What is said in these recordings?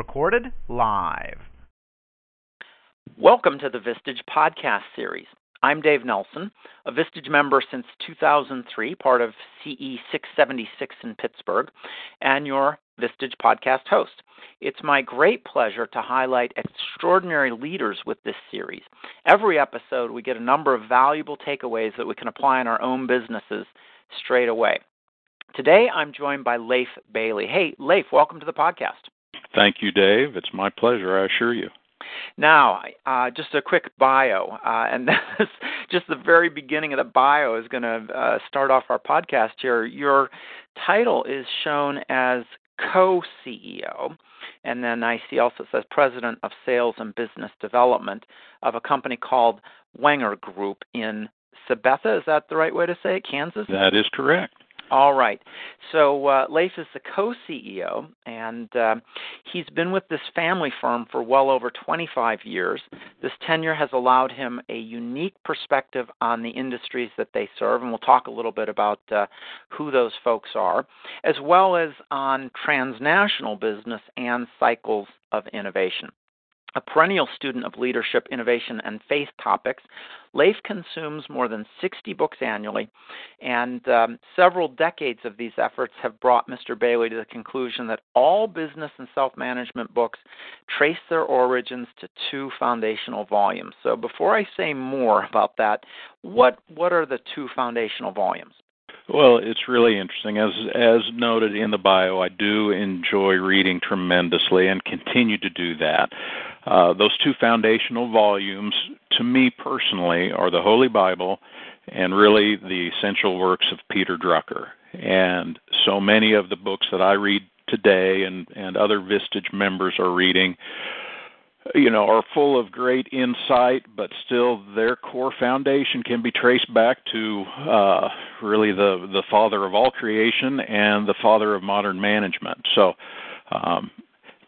Recorded live. Welcome to the Vistage podcast series. I'm Dave Nelson, a Vistage member since 2003, part of CE 676 in Pittsburgh, and your Vistage podcast host. It's my great pleasure to highlight extraordinary leaders with this series. Every episode, we get a number of valuable takeaways that we can apply in our own businesses straight away. Today, I'm joined by Lafe Bailey. Hey, Lafe, welcome to the podcast. Thank you, Dave. It's my pleasure, I assure you. Now, uh, just a quick bio, uh, and just the very beginning of the bio is going to uh, start off our podcast here. Your title is shown as co CEO, and then I see also says President of Sales and Business Development of a company called Wenger Group in Sabetha. Is that the right way to say it? Kansas? That is correct. All right. So uh, Lafe is the co-CEO, and uh, he's been with this family firm for well over 25 years. This tenure has allowed him a unique perspective on the industries that they serve, and we'll talk a little bit about uh, who those folks are, as well as on transnational business and cycles of innovation. A perennial student of leadership, innovation, and faith topics, Lafe consumes more than 60 books annually, and um, several decades of these efforts have brought Mr. Bailey to the conclusion that all business and self management books trace their origins to two foundational volumes. So, before I say more about that, what, what are the two foundational volumes? Well, it's really interesting. As as noted in the bio, I do enjoy reading tremendously and continue to do that. Uh, those two foundational volumes, to me personally, are the Holy Bible and really the essential works of Peter Drucker. And so many of the books that I read today and, and other Vistage members are reading you know are full of great insight but still their core foundation can be traced back to uh really the the father of all creation and the father of modern management so um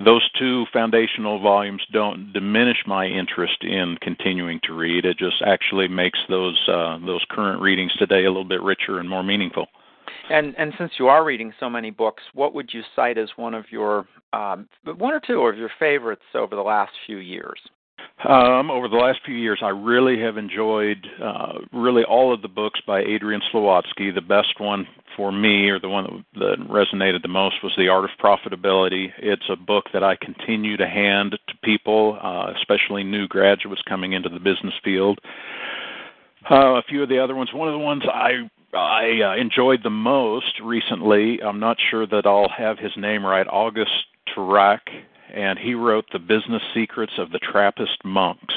those two foundational volumes don't diminish my interest in continuing to read it just actually makes those uh those current readings today a little bit richer and more meaningful and and since you are reading so many books, what would you cite as one of your um, one or two of your favorites over the last few years? Um, over the last few years, I really have enjoyed uh, really all of the books by Adrian Slywotzky. The best one for me, or the one that, that resonated the most, was The Art of Profitability. It's a book that I continue to hand to people, uh, especially new graduates coming into the business field. Uh, a few of the other ones. One of the ones I I uh, enjoyed the most recently. I'm not sure that I'll have his name right. August Turak, and he wrote the Business Secrets of the Trappist Monks,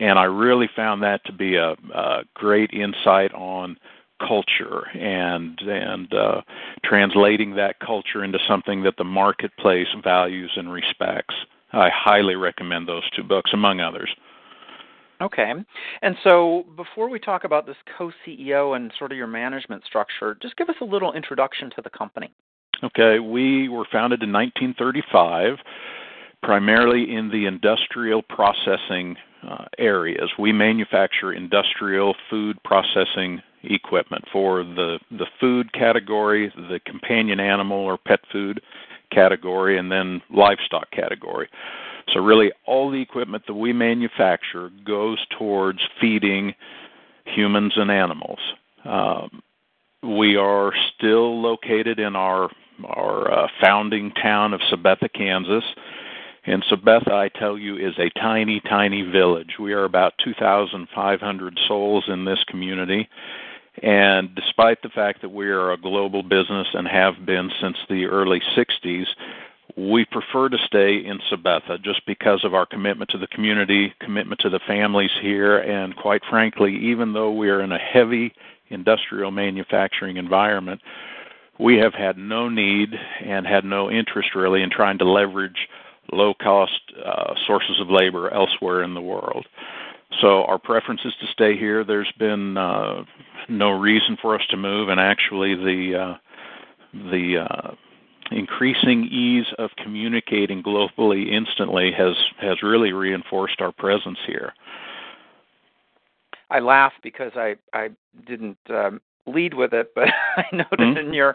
and I really found that to be a, a great insight on culture and and uh, translating that culture into something that the marketplace values and respects. I highly recommend those two books, among others. Okay. And so before we talk about this co CEO and sort of your management structure, just give us a little introduction to the company. Okay. We were founded in 1935, primarily in the industrial processing uh, areas. We manufacture industrial food processing equipment for the, the food category, the companion animal or pet food category, and then livestock category. So, really, all the equipment that we manufacture goes towards feeding humans and animals. Um, we are still located in our our uh, founding town of Sabetha, Kansas. And Sabetha, I tell you, is a tiny, tiny village. We are about 2,500 souls in this community. And despite the fact that we are a global business and have been since the early 60s, we prefer to stay in Sabetha just because of our commitment to the community, commitment to the families here, and quite frankly, even though we are in a heavy industrial manufacturing environment, we have had no need and had no interest really in trying to leverage low cost uh, sources of labor elsewhere in the world. So our preference is to stay here. There's been uh, no reason for us to move, and actually the uh, the uh, increasing ease of communicating globally instantly has has really reinforced our presence here. I laugh because I I didn't um, lead with it, but I noted mm-hmm. in your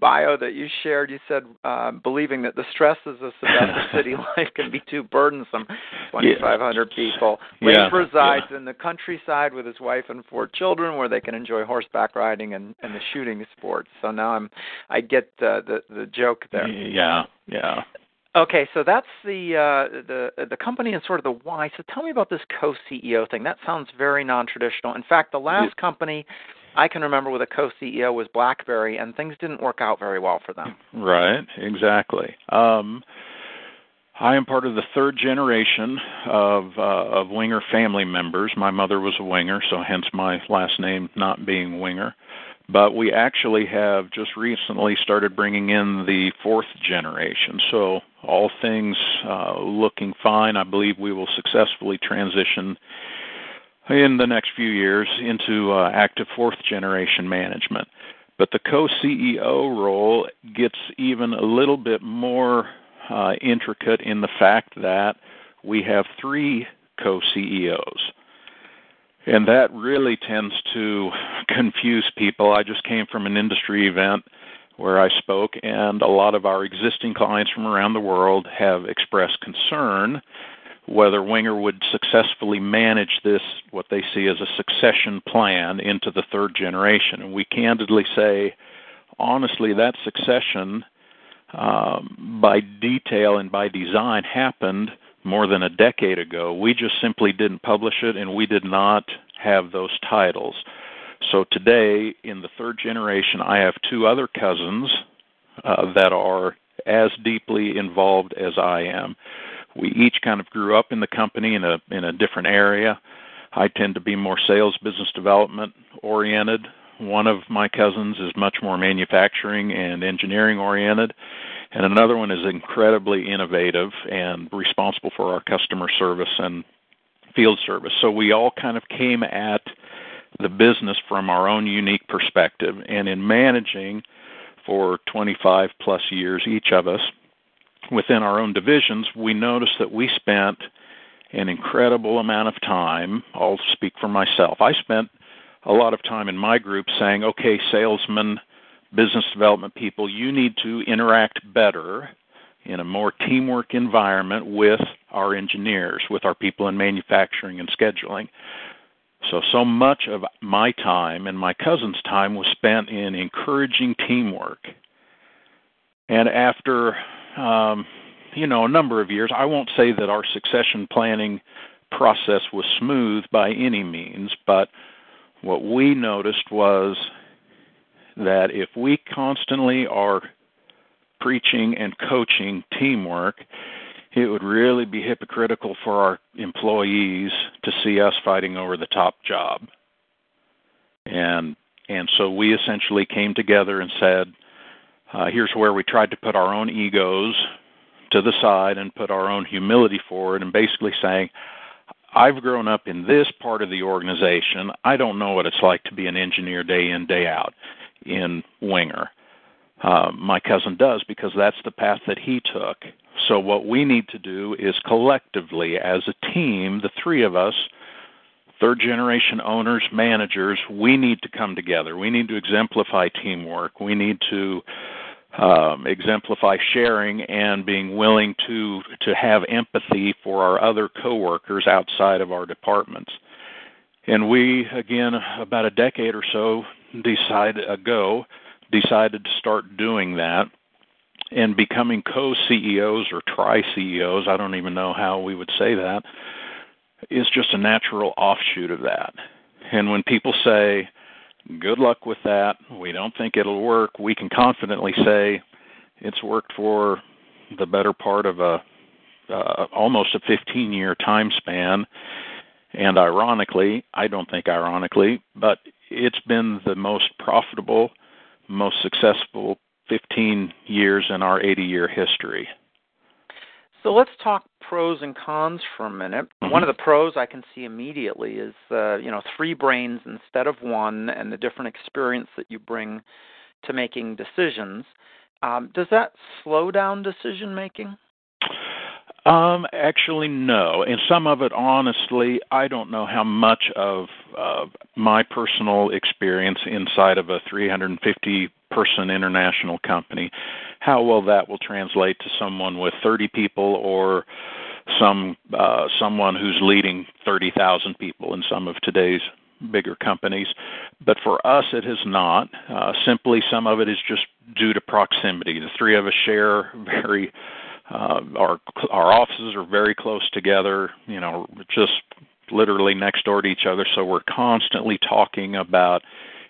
bio that you shared, you said uh, believing that the stresses of Sylvester City life can be too burdensome. 2,500 yeah. people. Yeah. resides yeah. in the countryside with his wife and four children, where they can enjoy horseback riding and, and the shooting sports. So now I'm, I get uh, the the joke there. Yeah, yeah. Okay, so that's the uh, the the company and sort of the why. So tell me about this co-CEO thing. That sounds very non-traditional. In fact, the last company I can remember with a co-CEO was BlackBerry, and things didn't work out very well for them. Right, exactly. Um, I am part of the third generation of uh, of Wenger family members. My mother was a Wenger, so hence my last name not being Wenger. But we actually have just recently started bringing in the fourth generation. So all things uh, looking fine. I believe we will successfully transition in the next few years into uh, active fourth generation management. But the co CEO role gets even a little bit more uh, intricate in the fact that we have three co CEOs. And that really tends to confuse people. I just came from an industry event where I spoke, and a lot of our existing clients from around the world have expressed concern whether Wenger would successfully manage this, what they see as a succession plan into the third generation. And we candidly say, honestly, that succession um, by detail and by design happened more than a decade ago. We just simply didn't publish it and we did not have those titles. So today, in the third generation, I have two other cousins uh, that are as deeply involved as I am we each kind of grew up in the company in a in a different area. I tend to be more sales business development oriented. One of my cousins is much more manufacturing and engineering oriented, and another one is incredibly innovative and responsible for our customer service and field service. So we all kind of came at the business from our own unique perspective and in managing for 25 plus years each of us within our own divisions, we noticed that we spent an incredible amount of time. I'll speak for myself. I spent a lot of time in my group saying, okay, salesmen, business development people, you need to interact better in a more teamwork environment with our engineers, with our people in manufacturing and scheduling. So, so much of my time and my cousin's time was spent in encouraging teamwork. And after um, you know, a number of years. I won't say that our succession planning process was smooth by any means, but what we noticed was that if we constantly are preaching and coaching teamwork, it would really be hypocritical for our employees to see us fighting over the top job. And and so we essentially came together and said, uh, here's where we tried to put our own egos to the side and put our own humility forward and basically saying, I've grown up in this part of the organization. I don't know what it's like to be an engineer day in, day out in Wenger. Uh, my cousin does because that's the path that he took. So, what we need to do is collectively, as a team, the three of us, third generation owners, managers, we need to come together. We need to exemplify teamwork. We need to um, exemplify sharing and being willing to to have empathy for our other coworkers outside of our departments. And we, again, about a decade or so decided ago, decided to start doing that and becoming co-CEOs or tri-CEOs. I don't even know how we would say that. Is just a natural offshoot of that. And when people say, good luck with that. We don't think it'll work. We can confidently say it's worked for the better part of a uh, almost a 15 year time span. And ironically, I don't think ironically, but it's been the most profitable, most successful 15 years in our 80 year history. So let's talk pros and cons for a minute. Mm-hmm. One of the pros I can see immediately is uh, you know three brains instead of one, and the different experience that you bring to making decisions. Um, does that slow down decision making? Um, actually, no. And some of it, honestly, I don't know how much of uh, my personal experience inside of a 350 person international company, how well that will translate to someone with 30 people or some uh, someone who's leading 30,000 people in some of today's bigger companies. But for us, it has not. Uh, simply, some of it is just due to proximity. The three of us share very uh, our our offices are very close together. You know, just literally next door to each other. So we're constantly talking about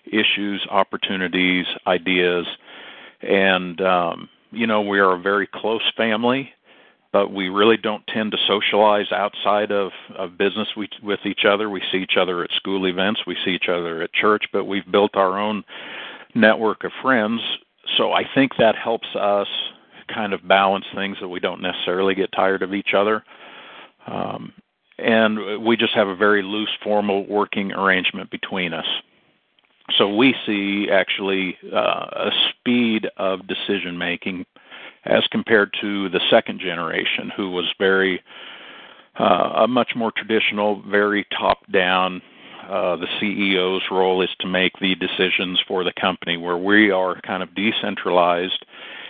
issues, opportunities, ideas, and um, you know we are a very close family. But we really don't tend to socialize outside of, of business we, with each other. We see each other at school events, we see each other at church, but we've built our own network of friends. So I think that helps us kind of balance things that we don't necessarily get tired of each other. Um, and we just have a very loose, formal working arrangement between us. So we see actually uh, a speed of decision making as compared to the second generation, who was very uh, a much more traditional, very top down. Uh, the CEO's role is to make the decisions for the company, where we are kind of decentralized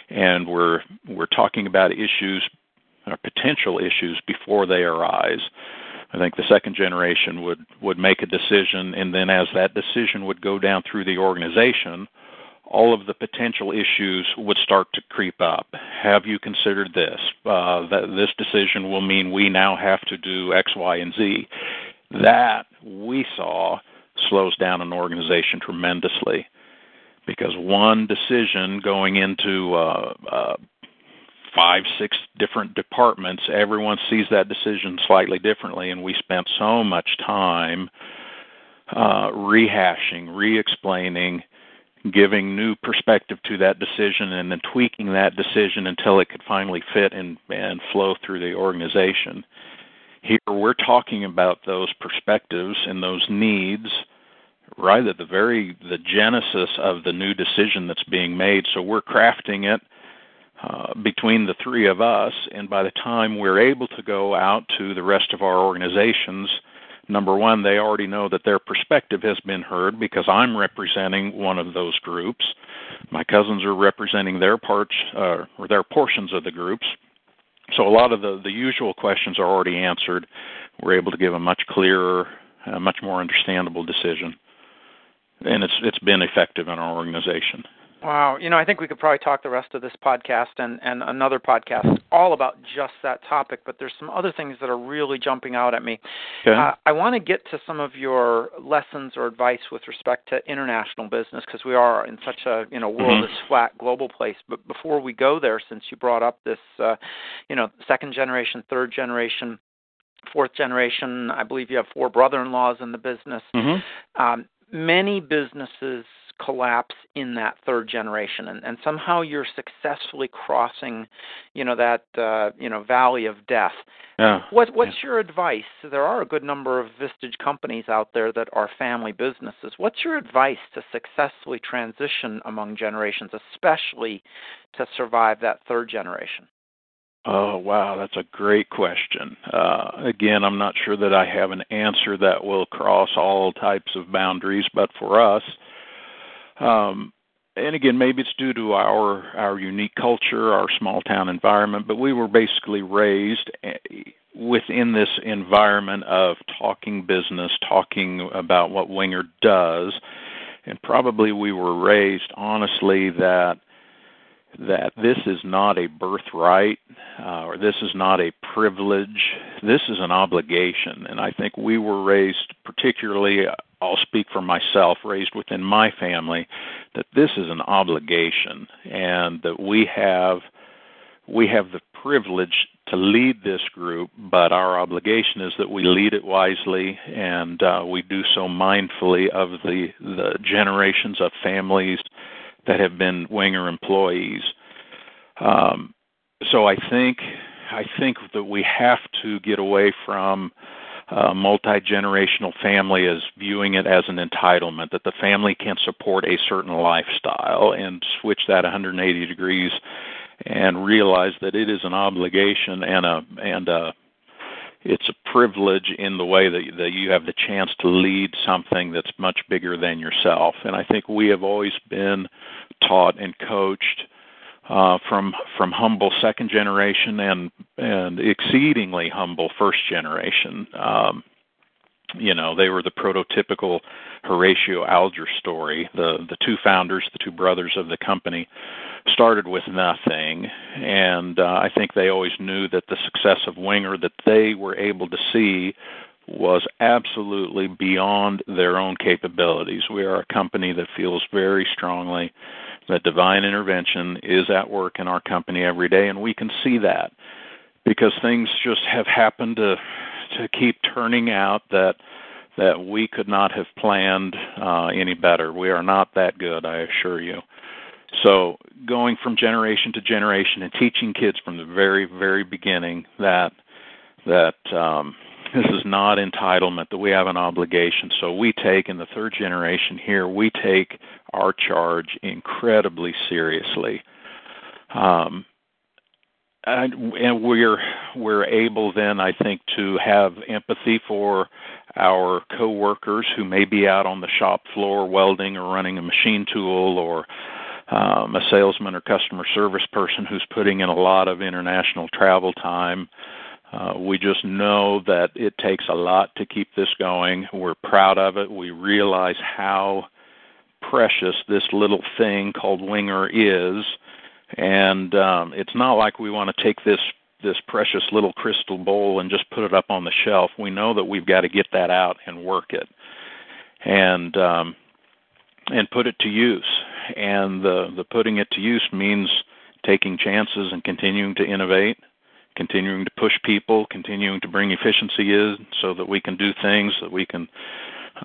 and we're we're talking about issues or potential issues before they arise. I think the second generation would would make a decision, and then as that decision would go down through the organization, all of the potential issues would start to creep up. Have you considered this? Uh, that this decision will mean we now have to do X, Y, and Z. That we saw slows down an organization tremendously because one decision going into uh, uh, five, six different departments, everyone sees that decision slightly differently, and we spent so much time uh, rehashing, re-explaining, giving new perspective to that decision, and then tweaking that decision until it could finally fit and, and flow through the organization. Here, we're talking about those perspectives and those needs right at the very the genesis of the new decision that's being made. So we're crafting it uh, between the three of us, and by the time we're able to go out to the rest of our organizations, number one, they already know that their perspective has been heard because I'm representing one of those groups. My cousins are representing their parts uh, or their portions of the groups. So a lot of the, the usual questions are already answered. We're able to give a much clearer, a much more understandable decision and it's it's been effective in our organization. Wow, you know, I think we could probably talk the rest of this podcast and and another podcast all about just that topic. But there's some other things that are really jumping out at me. Okay. Uh, I want to get to some of your lessons or advice with respect to international business because we are in such a you know world Mm-hmm. is flat global place. But before we go there, since you brought up this, uh, you know, second generation, third generation. Fourth generation, I believe you have four brother in laws in the business. Mm-hmm. Um, many businesses collapse in that third generation. And, and somehow you're successfully crossing you know that uh, you know valley of death. Yeah. what what's your advice? There are a good number of vistage companies out there that are family businesses. What's your advice to successfully transition among generations especially to survive that third generation? Oh wow, that's a great question. Uh, again, I'm not sure that I have an answer that will cross all types of boundaries, but for us, um, and again, maybe it's due to our our unique culture, our small town environment, but we were basically raised eh, within this environment of talking business, talking about what Wenger does, and probably we were raised honestly that that this is not a birthright uh, or this is not a privilege. This is an obligation. And I think we were raised, particularly, I'll speak for myself, raised within my family, that this is an obligation and that we have we have the privilege to lead this group, but our obligation is that we lead it wisely and uh, we do so mindfully of the the generations of families that have been Wenger employees. Um, so I think I think that we have to get away from a multi generational family is viewing it as an entitlement that the family can support a certain lifestyle and switch that 180 degrees and realize that it is an obligation and a and a it's a privilege in the way that that you have the chance to lead something that's much bigger than yourself. And I think we have always been taught and coached uh, from from humble second generation and and exceedingly humble first generation. Um, you know, they were the prototypical Horatio Alger story. The the two founders, the two brothers of the company, started with nothing, and uh, I think they always knew that the success of Wenger that they were able to see was absolutely beyond their own capabilities. We are a company that feels very strongly that divine intervention is at work in our company every day, and we can see that because things just have happened to to keep turning out that that we could not have planned uh, any better. We are not that good, I assure you. So going from generation to generation and teaching kids from the very very beginning that that um, this is not entitlement that we have an obligation. So we take in the third generation here we take our charge incredibly seriously. Um, and, and we're we're able then I think to have empathy for our coworkers who may be out on the shop floor welding or running a machine tool or um, a salesman or customer service person who's putting in a lot of international travel time. Uh, we just know that it takes a lot to keep this going. We're proud of it. We realize how precious this little thing called Wenger is, and um, it's not like we want to take this this precious little crystal bowl and just put it up on the shelf. We know that we've got to get that out and work it, and um, and put it to use and the the putting it to use means taking chances and continuing to innovate continuing to push people continuing to bring efficiency in so that we can do things that we can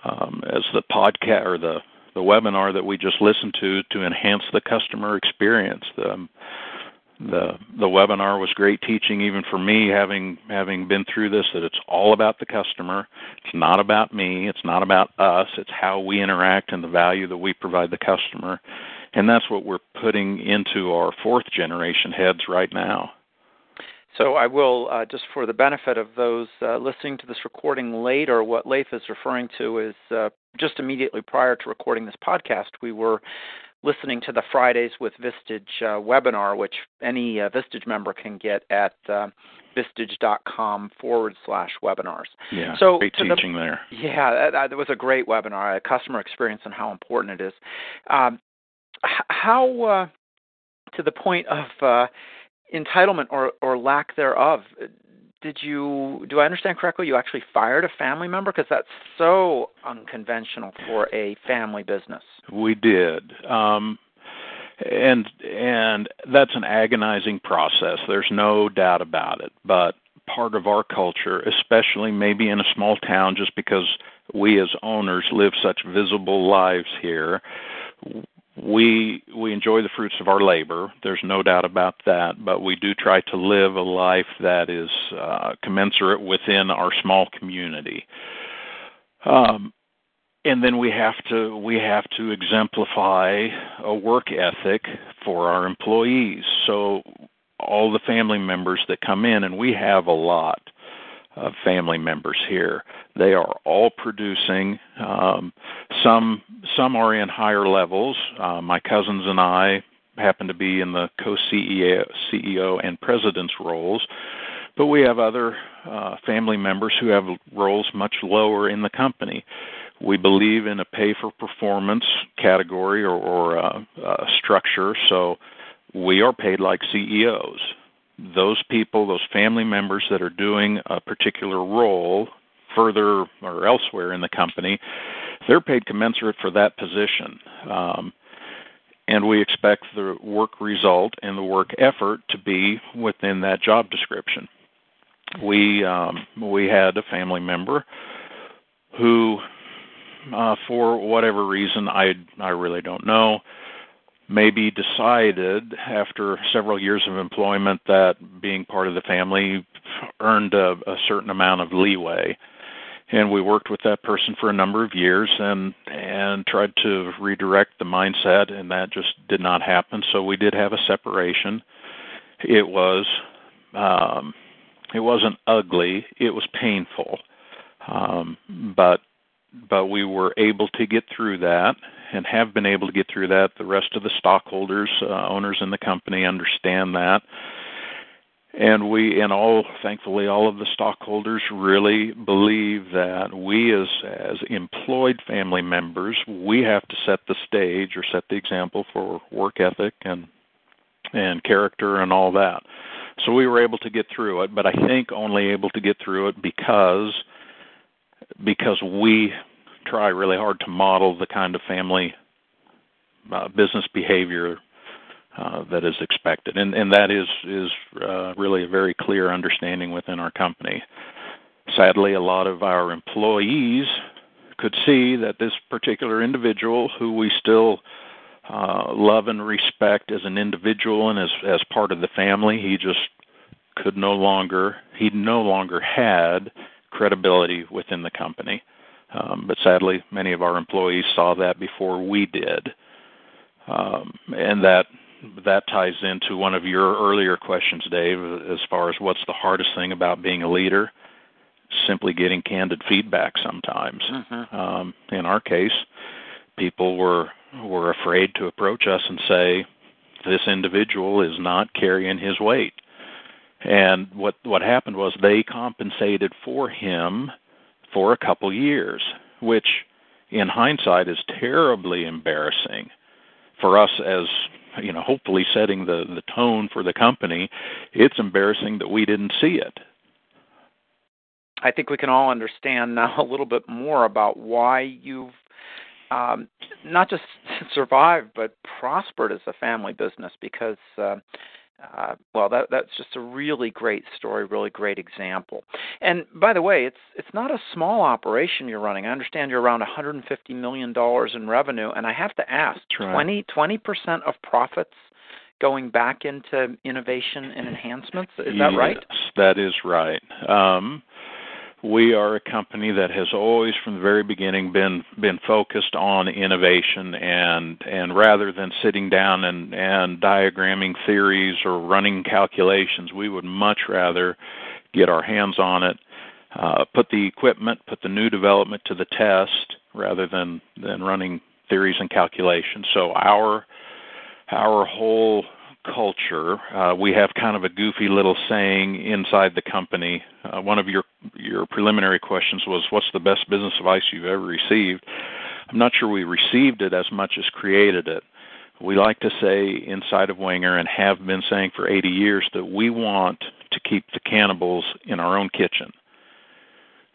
um, as the podcast or the the webinar that we just listened to to enhance the customer experience. The the the webinar was great teaching even for me having having been through this that it's all about the customer. It's not about me. It's not about us. It's how we interact and the value that we provide the customer. And that's what we're putting into our fourth generation heads right now so I will, uh, just for the benefit of those uh, listening to this recording later, what Lafe is referring to is uh, just immediately prior to recording this podcast, we were listening to the Fridays with Vistage uh, webinar, which any uh, Vistage member can get at uh, vistage.com forward slash webinars. Yeah, so great teaching the, there. Yeah, that, that, was a great webinar, a customer experience and how important it is. Um, how, uh, to the point of uh, entitlement or, or lack thereof, did you do I understand correctly? You actually fired a family member because that's so unconventional for a family business. We did, um, and and that's an agonizing process. There's no doubt about it. But part of our culture, especially maybe in a small town, just because we as owners live such visible lives here, we we enjoy the fruits of our labor. There's no doubt about that, but we do try to live a life that is uh, commensurate within our small community. Um, and then we have to we have to exemplify a work ethic for our employees. So all the family members that come in, and we have a lot of family members here. They are all producing. Um, some some are in higher levels. Uh, my cousins and I happen to be in the co-CEO CEO and president's roles, but we have other uh, family members who have roles much lower in the company. We believe in a pay for performance category or, or uh, uh, structure, so we are paid like CEOs those people, those family members that are doing a particular role further or elsewhere in the company, they're paid commensurate for that position. Um, and we expect the work result and the work effort to be within that job description. We um, we had a family member who, uh, for whatever reason, I I really don't know, maybe decided after several years of employment that being part of the family earned a, a certain amount of leeway. And we worked with that person for a number of years and and tried to redirect the mindset and that just did not happen. So we did have a separation. It was um it wasn't ugly. It was painful. Um but but we were able to get through that and have been able to get through that. The rest of the stockholders uh, owners in the company understand that. And we and all thankfully all of the stockholders really believe that we as as employed family members we have to set the stage or set the example for work ethic and and character and all that. So we were able to get through it but i think only able to get through it because because we try really hard to model the kind of family uh, business behavior uh, that is expected, and and that is is uh, really a very clear understanding within our company. Sadly, a lot of our employees could see that this particular individual, who we still uh, love and respect as an individual and as as part of the family, he just could no longer he no longer had credibility within the company. Um, but sadly, many of our employees saw that before we did, um, and that that ties into one of your earlier questions, Dave, as far as what's the hardest thing about being a leader. Simply getting candid feedback sometimes. Mm-hmm. Um, in our case, people were were afraid to approach us and say, "This individual is not carrying his weight." And what what happened was they compensated for him for a couple years, which in hindsight is terribly embarrassing for us as you know hopefully setting the the tone for the company. It's embarrassing that we didn't see it. I think we can all understand now a little bit more about why you've um, not just survived but prospered as a family business because uh, uh, well, that that's just a really great story, really great example. And by the way, it's it's not a small operation you're running. I understand you're around 150 million dollars in revenue, and I have to ask, right. 20 percent of profits going back into innovation and enhancements. Is that yes, right? That is right. Um, we are a company that has always from the very beginning been been focused on innovation and and rather than sitting down and and diagramming theories or running calculations we would much rather get our hands on it uh, put the equipment put the new development to the test rather than than running theories and calculations. So our our whole culture. Uh, we have kind of a goofy little saying inside the company. Uh, one of your your preliminary questions was, "What's the best business advice you've ever received?" I'm not sure we received it as much as created it. We like to say inside of Wenger and have been saying for 80 years that we want to keep the cannibals in our own kitchen,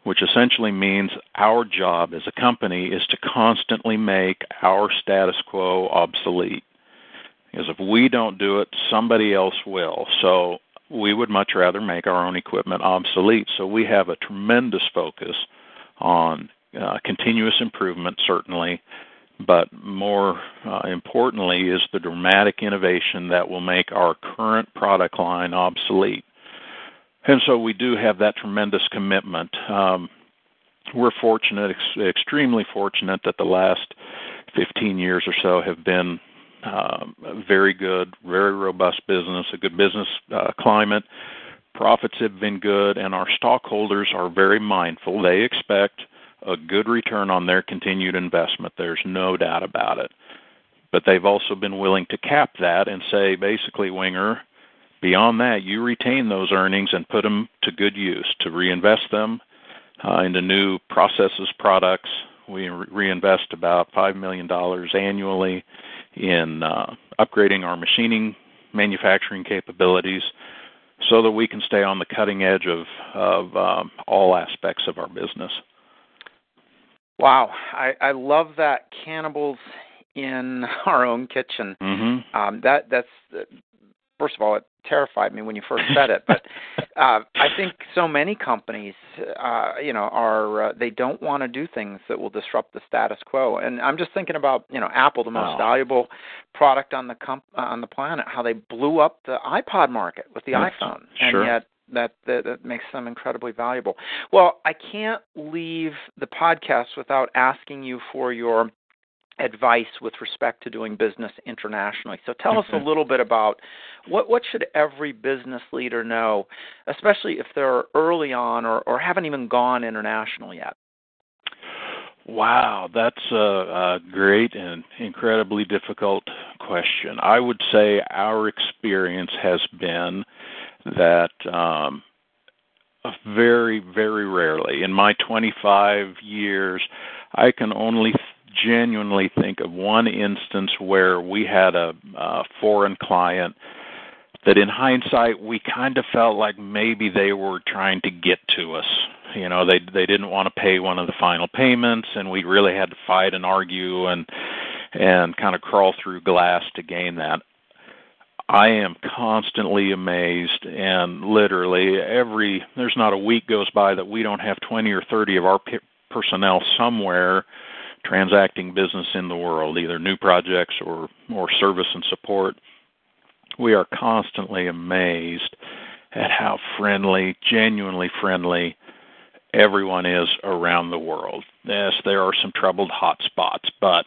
which essentially means our job as a company is to constantly make our status quo obsolete is if we don't do it, somebody else will. So we would much rather make our own equipment obsolete. So we have a tremendous focus on uh, continuous improvement, certainly, but more uh, importantly is the dramatic innovation that will make our current product line obsolete. And so we do have that tremendous commitment. Um, we're fortunate, ex- extremely fortunate, that the last 15 years or so have been very good, very robust business, a good business uh, climate. Profits have been good, and our stockholders are very mindful. They expect a good return on their continued investment. There's no doubt about it. But they've also been willing to cap that and say, basically, Wenger, beyond that, you retain those earnings and put them to good use to reinvest them uh, into new processes, products. We re- reinvest about $5 million annually in uh, upgrading our machining manufacturing capabilities so that we can stay on the cutting edge of, of um, all aspects of our business. Wow, I, I love that cannibals in our own kitchen. Mm-hmm. Um, that that's first of all, it terrified me when you first said it. But uh, I think so many companies, uh, you know, are uh, they don't want to do things that will disrupt the status quo. And I'm just thinking about you know Apple, the most Wow. valuable product on the comp- uh, on the planet, how they blew up the iPod market with the Yes, iPhone, sure. and yet. That, that that makes them incredibly valuable. Well, I can't leave the podcast without asking you for your advice with respect to doing business internationally. So tell us a little bit about what what should every business leader know, especially if they're early on or, or haven't even gone international yet. Wow, that's a, a great and incredibly difficult question. I would say our experience has been that um, Uh, very, very rarely, in my 25 years, I can only genuinely think of one instance where we had a, a foreign client that in hindsight we kind of felt like maybe they were trying to get to us. You know they they didn't want to pay one of the final payments and we really had to fight and argue and and kind of crawl through glass to gain that i am constantly amazed and literally every there's not a week goes by that we don't have 20 or 30 of our pe- personnel somewhere transacting business in the world either new projects or or service and support we are constantly amazed at how friendly, genuinely friendly everyone is around the world. Yes, there are some troubled hot spots, but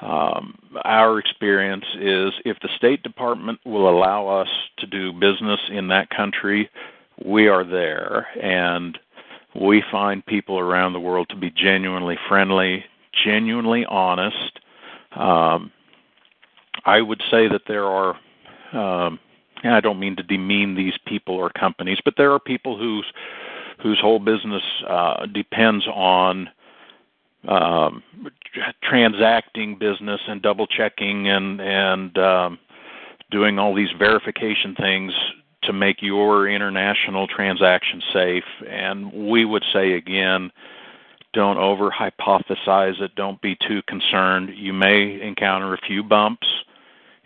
um, our experience is if the State Department will allow us to do business in that country, we are there. And we find people around the world to be genuinely friendly, genuinely honest. Um, I would say that there are um, and I don't mean to demean these people or companies, but there are people whose whose whole business uh, depends on um, transacting business and double checking and and um, doing all these verification things to make your international transaction safe. And we would say again, don't over hypothesize it. Don't be too concerned. You may encounter a few bumps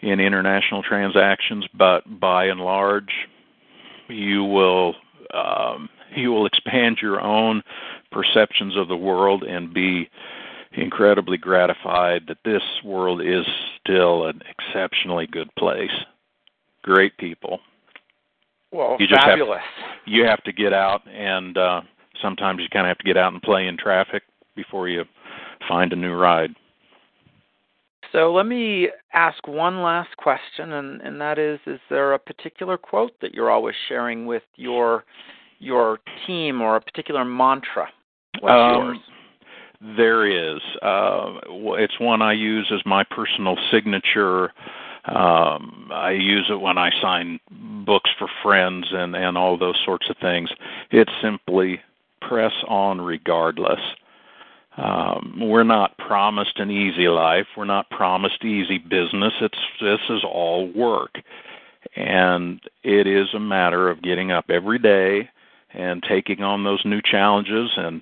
in international transactions, but by and large, you will um, you will expand your own perceptions of the world and be incredibly gratified that this world is still an exceptionally good place. Great people. Well, You just have- fabulous. You have to get out, and uh, sometimes you kind of have to get out and play in traffic before you find a new ride. So let me ask one last question, and, and that is: Is there a particular quote that you're always sharing with your your team, or a particular mantra? What's Um, yours? There is. Uh, it's one I use as my personal signature. Um, I use it when I sign books for friends and, and all those sorts of things. It's simply press on regardless. Um, we're not promised an easy life. We're not promised easy business. It's this is all work, and it is a matter of getting up every day and taking on those new challenges and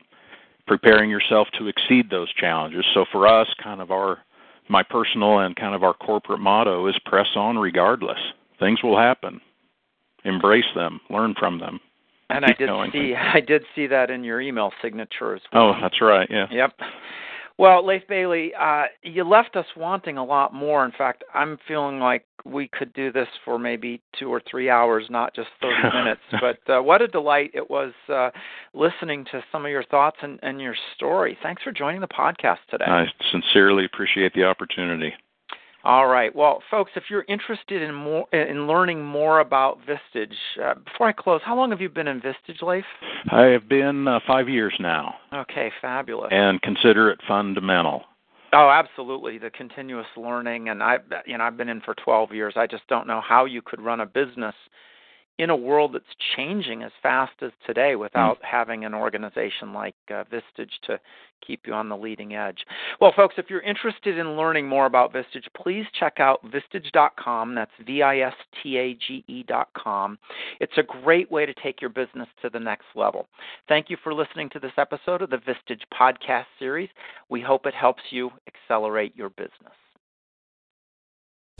preparing yourself to exceed those challenges. So for us, kind of our my personal and kind of our corporate motto is press on regardless. Things will happen. Embrace them, learn from them. And I did going. see I did see that in your email signature as oh, well. Oh, that's right. Yeah. Yep. Well, Lafe Bailey, uh, you left us wanting a lot more. In fact, I'm feeling like we could do this for maybe two or three hours, not just 30 minutes. But uh, what a delight it was uh, listening to some of your thoughts and, and your story. Thanks for joining the podcast today. I sincerely appreciate the opportunity. All right. Well, folks, if you're interested in more in learning more about Vistage, uh, before I close, how long have you been in Vistage, Lafe? I have been uh, five years now Okay, fabulous. and consider it fundamental. Oh, absolutely. The continuous learning, and I, you know, I've been in for 12 years. I just don't know how you could run a business in a world that's changing as fast as today without having an organization like uh, Vistage to keep you on the leading edge. Well, folks, if you're interested in learning more about Vistage, please check out Vistage.com. That's V-I-S-T-A-G-E.com. It's a great way to take your business to the next level. Thank you for listening to this episode of the Vistage podcast series. We hope it helps you accelerate your business.